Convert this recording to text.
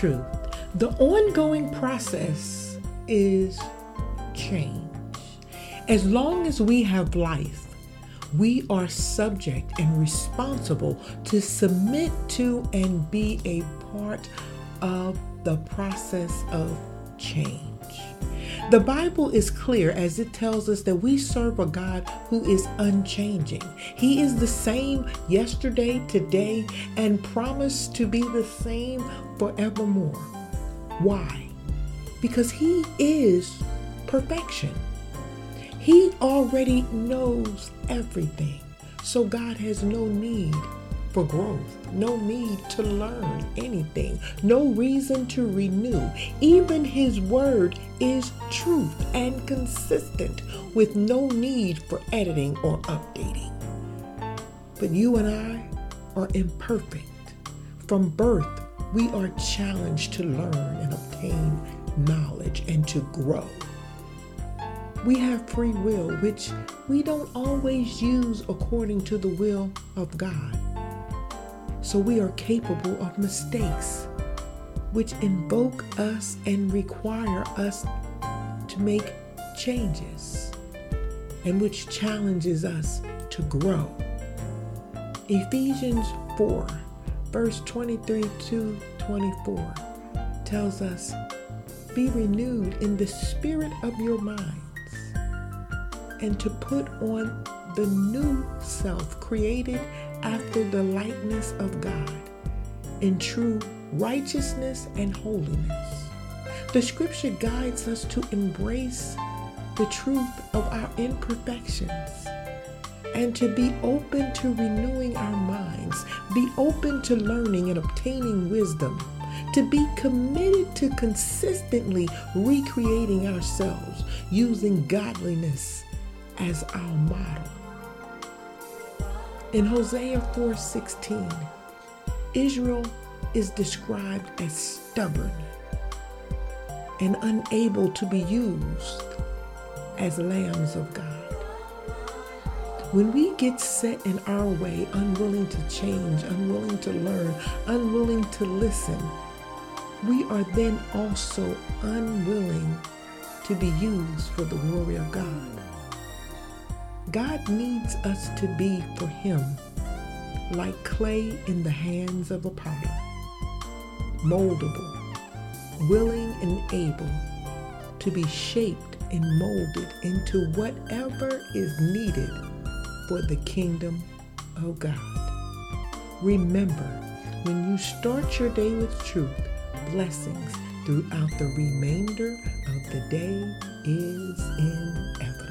truth. The ongoing process is change. As long as we have life, we are subject and responsible to submit to and be a part of the process of change. The Bible is clear as it tells us that we serve a God who is unchanging. He is the same yesterday, today, and promised to be the same forevermore. Why? Because He is perfection. He already knows everything. So God has no need for growth, no need to learn anything, no reason to renew. Even His word is truth and consistent with no need for editing or updating. But you and I are imperfect. From birth, we are challenged to learn and obtain knowledge and to grow. We have free will, which we don't always use according to the will of God. So we are capable of mistakes, which invoke us and require us to make changes, and which challenges us to grow. Ephesians 4, verse 23 to 24 tells us, Be renewed in the spirit of your minds, and to put on the new self created after the likeness of God in true righteousness and holiness. The scripture guides us to embrace the truth of our imperfections and to be open to renewing our minds, be open to learning and obtaining wisdom, to be committed to consistently recreating ourselves using godliness as our model. In Hosea 4:16, Israel is described as stubborn and unable to be used as lambs of God. When we get set in our way, unwilling to change, unwilling to learn, unwilling to listen, we are then also unwilling to be used for the glory of God. God needs us to be for Him like clay in the hands of a potter, moldable, willing and able to be shaped and molded into whatever is needed for the kingdom of God. Remember, when you start your day with truth, blessings throughout the remainder of the day is inevitable.